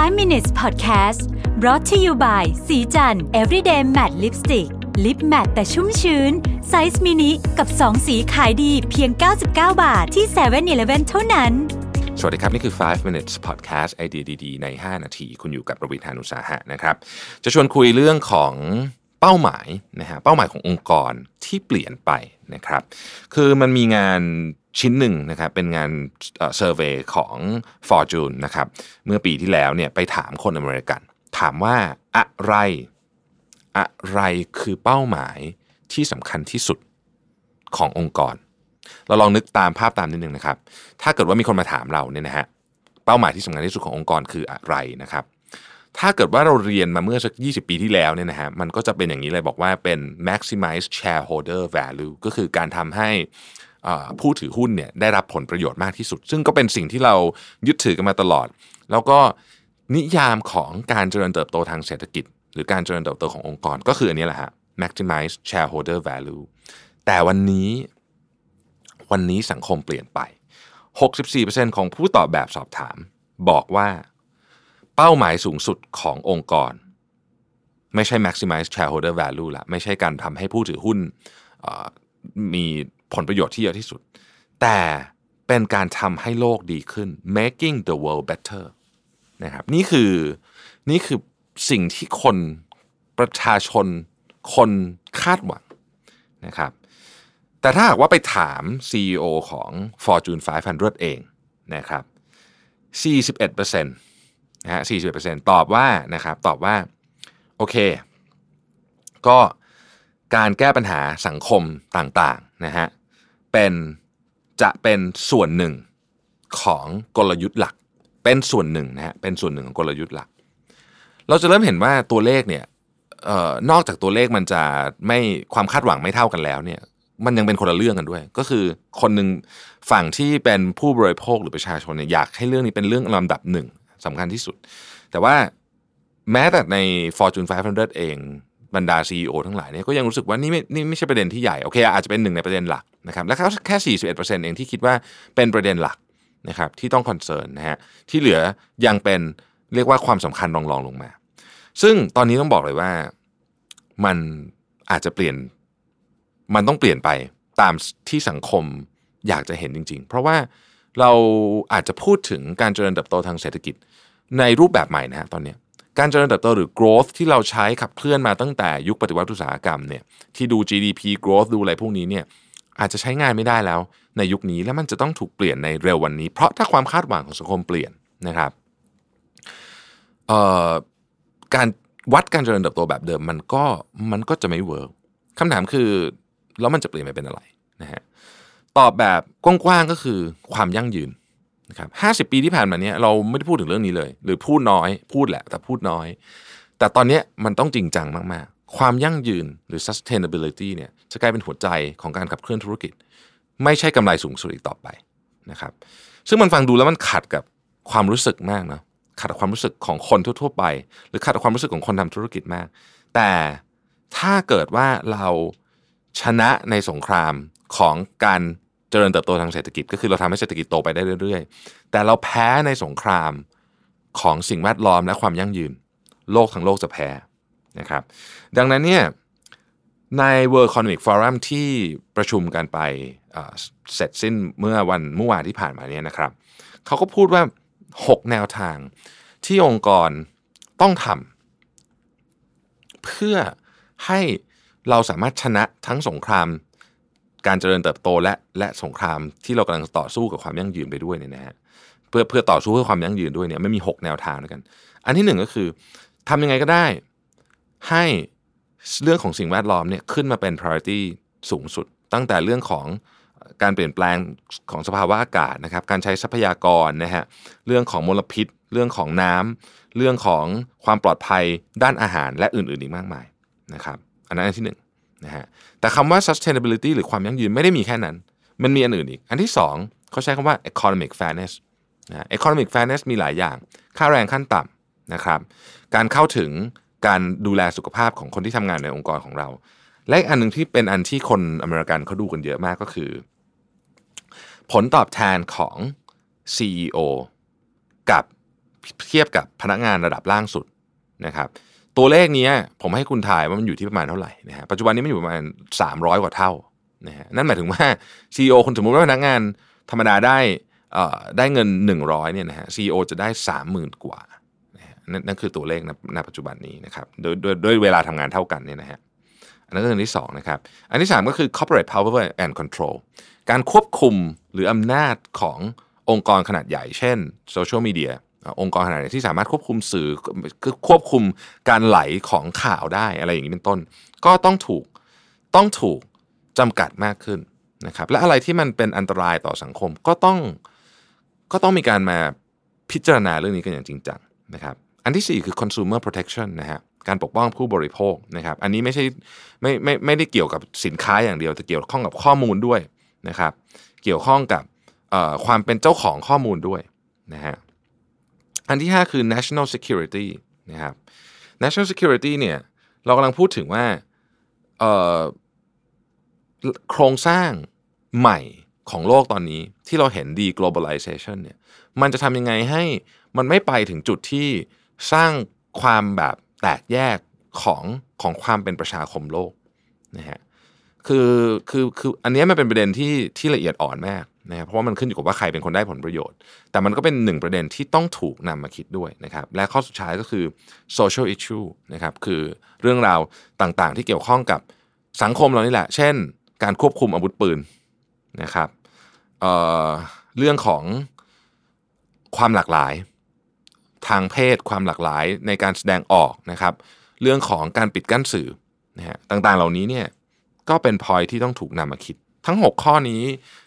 5 minutes podcast brought to you by ศรีจันทร์ everyday matte lipstick lip matte แต่ชุ่มชื้น ไซส์มินิกับ 2 สีขายดีเพียง 99 บาทที่7-Eleven เท่านั้น สวัสดีครับ นี่คือ 5 minutes podcast ไอเดียดีๆ ใน 5 นาที คุณอยู่กับรวิศ หาญอุตสาหะนะครับ จะชวนคุยเรื่องของ เป้าหมายนะฮะเป้าหมายขององค์กรที่เปลี่ยนไปนะครับคือมันมีงานชิ้นหนึ่งนะครับเป็นงานเซอร์เวยของ Fortune นะครับเมื่อปีที่แล้วเนี่ยไปถามคนอเมริกัน ถามว่าอะไรอะไรคือเป้าหมายที่สำคัญที่สุดขององค์กร เราลองนึกตามภาพตามนิดนึงนะครับ ถ้าเกิดว่ามีคนมาถามเราเนี่ยนะฮะเป้าหมายที่สำคัญที่สุดขององค์กรคืออะไรนะครับ ถ้าเกิดว่าเราเรียนมาเมื่อสัก 20 ปีที่แล้วเนี่ยนะฮะมันก็จะเป็นอย่างนี้เลยบอกว่าเป็น maximize shareholder value ก็คือการทำให้ผู้ถือหุ้นเนี่ยได้รับผลประโยชน์มากที่สุด ซึ่งก็เป็นสิ่งที่เรายึดถือกันมาตลอด แล้วก็นิยามของการเจริญเติบโตทางเศรษฐกิจ หรือการเจริญเติบโตขององค์กรก็คืออันนี้แหละฮะ maximize shareholder value แต่วันนี้วันนี้สังคมเปลี่ยนไป 64%ของผู้ตอบแบบสอบถาม บอกว่า เป้าหมายสูงสุดขององค์กร ไม่ใช่ maximize shareholder value ละไม่ใช่การทำให้ผู้ถือหุ้นมีผลประโยชน์ที่เยอะที่สุด แต่เป็นการทำให้โลกดีขึ้น making the world better นะครับนี่คือนี่คือสิ่งที่คนประชาชนคนคาดหวังนะครับแต่ถ้าหากว่าไปถาม CEO ของ Fortune 500 เองนะครับ 41% นะฮะ41%ตอบว่านะครับตอบว่าโอเค ก็การแก้ปัญหาสังคมต่างๆนะฮะเป็นจะเป็นส่วนหนึ่งของกลยุทธ์หลัก เป็นส่วนหนึ่งนะฮะเป็นส่วนหนึ่งของกลยุทธ์หลัก เราจะเริ่มเห็นว่าตัวเลขเนี่ยออนอกจากตัวเลขมันจะไม่ความคาดหวังไม่เท่ากันแล้วเนี่ยมันยังเป็นคนละเรื่องกันด้วย ก็คือคนหนึ่งฝั่งที่เป็นผู้บริโภคหรือประชาชนเนี่ยอยากให้เรื่องนี้เป็นเรื่องลำดับหนึ่ง สำคัญที่สุด แต่ว่าแม้แต่ใน Fortune 500 เองบรรดา CEO ทั้งหลายเนี่ยก็ยังรู้สึกว่านี่ไม่นี่ไม่ใช่ประเด็นที่ใหญ่ โอเค อาจจะเป็นหนึ่งในประเด็นหลักนะครับและแค่ 41%เองที่คิดว่าเป็นประเด็นหลักนะครับที่ต้องคอนเซิร์นนะฮะที่เหลือยังเป็นเรียกว่าความสำคัญรองรองลงมา ซึ่งตอนนี้ต้องบอกเลยว่ามันอาจจะเปลี่ยนมันต้องเปลี่ยนไปตามที่สังคมอยากจะเห็นจริง ๆ เพราะว่า เราอาจจะพูดถึงการเจริญเติบโตทางเศรษฐกิจ ในรูปแบบใหม่นะฮะตอนนี้การเจริญเติบโตหรือ growth ที่เราใช้ขับเคลื่อนมาตั้งแต่ยุคปฏิวัติอุตสาหกรรมเนี่ยที่ดู GDP growth ดูอะไรพวกนี้เนี่ยอาจจะใช้งานไม่ได้แล้ว ในยุคนี้แล้วมันจะต้องถูกเปลี่ยนในเร็ววันนี้ เพราะถ้าความคาดหวังของสังคมเปลี่ยนนะครับการวัดการเจริญเติบโตแบบเดิมมันก็มันก็จะไม่ workคำถามคือแล้วมันจะเปลี่ยนไปเป็นอะไรนะฮะ ตอบแบบกว้างๆก็คือความยั่งยืนนะครับห้าสิบปีที่ผ่านมาเนี้ยเราไม่ได้พูดถึงเรื่องนี้เลย หรือพูดน้อย พูดแหละ แต่พูดน้อย แต่ตอนนี้มันต้องจริงจังมากๆ ความยั่งยืนหรือ sustainability เนี่ยจะกลายเป็นหัวใจของการขับเคลื่อนธุรกิจ ไม่ใช่กำไรสูงสุดอีกต่อไปนะครับซึ่งมันฟังดูแล้วมันขัดกับความรู้สึกมากนะขัดกับความรู้สึกของคนทั่ว ๆ ไป หรือขัดกับความรู้สึกของคนทำธุรกิจมาก แต่ถ้าเกิดว่าเราชนะในสงครามของการ เจริญเติบโตทางเศรษฐกิจ ก็คือเราทำให้เศรษฐกิจโตไปได้เรื่อยๆ แต่เราแพ้ในสงครามของสิ่งแวดล้อมและความยั่งยืน โลกทั้งโลกจะแพ้นะครับดังนั้นเนี่ยใน World Economic Forum ที่ประชุมกันไปเสร็จสิ้นเมื่อวันเมื่อวานที่ผ่านมาเนี่ยนะครับเขาก็พูดว่า 6 แนวทางที่องค์กรต้องทำเพื่อให้เราสามารถชนะทั้งสงคราม การเจริญเติบโตและและสงครามที่เรากำลังต่อสู้กับความยั่งยืนไปด้วยเนี่ยนะฮะเพื่อเพื่อต่อสู้เพื่อความยั่งยืนด้วยเนี่ยไม่มี 6 แนวทางด้วยกัน อันที่หนึ่งก็คือทำยังไงก็ได้ให้เรื่องของสิ่งแวดล้อมเนี่ยขึ้นมาเป็น priority สูงสุด ตั้งแต่เรื่องของการเปลี่ยนแปลงของสภาวะอากาศนะครับ การใช้ทรัพยากรนะฮะเรื่องของมลพิษ เรื่องของน้ำเรื่องของความปลอดภัยด้านอาหารและอื่น ๆ อีกมากมายนะครับ อันนั้นอันที่ห นะฮะแต่คำว่า sustainability หรือความยั่งยืนไม่ได้มีแค่นั้น มันมีอันอื่นอีก อันที่สองเขาใช้คำว่า economic fairness นะ economic fairness มีหลายอย่าง ค่าแรงขั้นต่ำนะครับ การเข้าถึงการดูแลสุขภาพของคนที่ทำงานในองค์กรของเรา และอันหนึ่งที่เป็นอันที่คนอเมริกันเขาดูกันเยอะมากก็คือ ผลตอบแทนของ CEO กับเทียบกับพนักงานระดับล่างสุดนะครับ ตัวเลขนี้ผมให้คุณทายว่ามันอยู่ที่ประมาณเท่าไหร่นะฮะปัจจุบันนี้มันอยู่ประมาณ 300 กว่าเท่านะฮะนั่นหมายถึงว่า CEO คนสมมุติว่าพนักงานธรรมดาได้ได้เงิน 100เนี่ยนะฮะซีจะได้ 30,000 กว่านั่นนั่นคือตัวเลขณปัจจุบันนี้นะครับโดยโดยด้วยเวลาทำงานเท่ากันเนี่ยนะฮะอันนั้นคืออันที่2นะครับอันที่ 3 ก็คือ corporate power and control การควบคุมหรืออำนาจขององค์กรขนาดใหญ่ เช่นโซเชียลมีเดีย องค์กรขนาดใหญ่ที่สามารถควบคุมสื่อคือควบคุมการไหลของข่าวได้อะไรอย่างนี้เป็นต้น ก็ต้องถูกต้องถูกจำกัดมากขึ้นนะครับและอะไรที่มันเป็นอันตรายต่อสังคมก็ต้องก็ต้องมีการมาพิจารณาเรื่องนี้กันอย่างจริงจังนะครับอันที่ 4 คือ consumer protection นะฮะการปกป้องผู้บริโภคนะครับอันนี้ไม่ใช่ไม่ไม่ไม่ได้เกี่ยวกับสินค้าอย่างเดียวแต่เกี่ยวข้องกับข้อมูลด้วยนะครับเกี่ยวข้องกับความเป็นเจ้าของข้อมูลด้วยนะฮะ อันที่ 5 คือ national security นะครับ national security เนี่ยเรากำลังพูดถึงว่าโครงสร้างใหม่ของโลกตอนนี้ที่เราเห็น deglobalization เนี่ยมันจะทำยังไงให้มันไม่ไปถึงจุดที่สร้างความแบบแตกแยกของของความเป็นประชาคมโลกนะฮะคือคือคืออันนี้มันเป็นประเด็นที่ที่ละเอียดอ่อนมาก นะเพราะว่ามันขึ้นอยู่กับว่าใครเป็นคนได้ผลประโยชน์ แต่มันก็เป็นหนึ่งประเด็นที่ต้องถูกนำมาคิดด้วยนะครับ และข้อสุดท้ายก็คือ social issue นะครับ คือเรื่องราวต่างๆ ที่เกี่ยวข้องกับสังคมเรานี่แหละ เช่น การควบคุมอาวุธปืนนะครับเเรื่องของความหลากหลาย ทางเพศความหลากหลายในการแสดงออกนะครับ เรื่องของการปิดกั้นสื่อนะฮะต่างๆ เหล่านี้เนี่ยก็เป็นพอยที่ต้องถูกนำมาคิด ทั้ง 6 ข้อนี้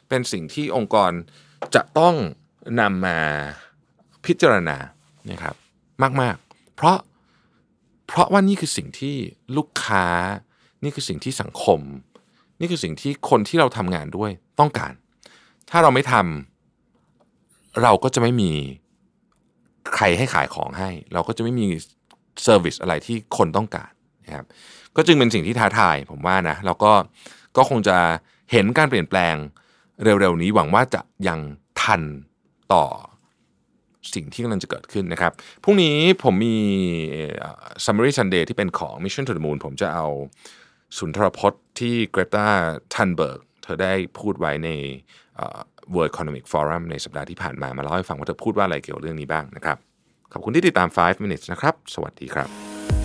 เป็นสิ่งที่องค์กรจะต้องนำมาพิจารณานะครับมากๆ เพราะเพราะว่านี่คือสิ่งที่ลูกค้า นี่คือสิ่งที่สังคม นี่คือสิ่งที่คนที่เราทำงานด้วยต้องการ ถ้าเราไม่ทำเราก็จะไม่มีใครให้ขายของให้ เราก็จะไม่มี service อะไรที่คนต้องการนะครับก็จึงเป็นสิ่งที่ท้าทายผมว่านะแล้วก็ ก็คงจะเห็นการเปลี่ยนแปลงเร็วๆนี้หวังว่าจะยังทันต่อสิ่งที่กำลังจะเกิดขึ้นนะครับ พรุ่งนี้ผมมี Summary Sunday ที่เป็นของ Mission to the Moon ผมจะเอาสุนทรพจน์ที่เกรตาทันเบิร์กเธอได้พูดไว้ใน World Economic Forum ในสัปดาห์ที่ผ่านมา มาเล่าให้ฟังว่าเธอพูดว่าอะไรเกี่ยวกับเรื่องนี้บ้างนะครับ ขอบคุณที่ติดตาม 5 minutes นะครับ สวัสดีครับ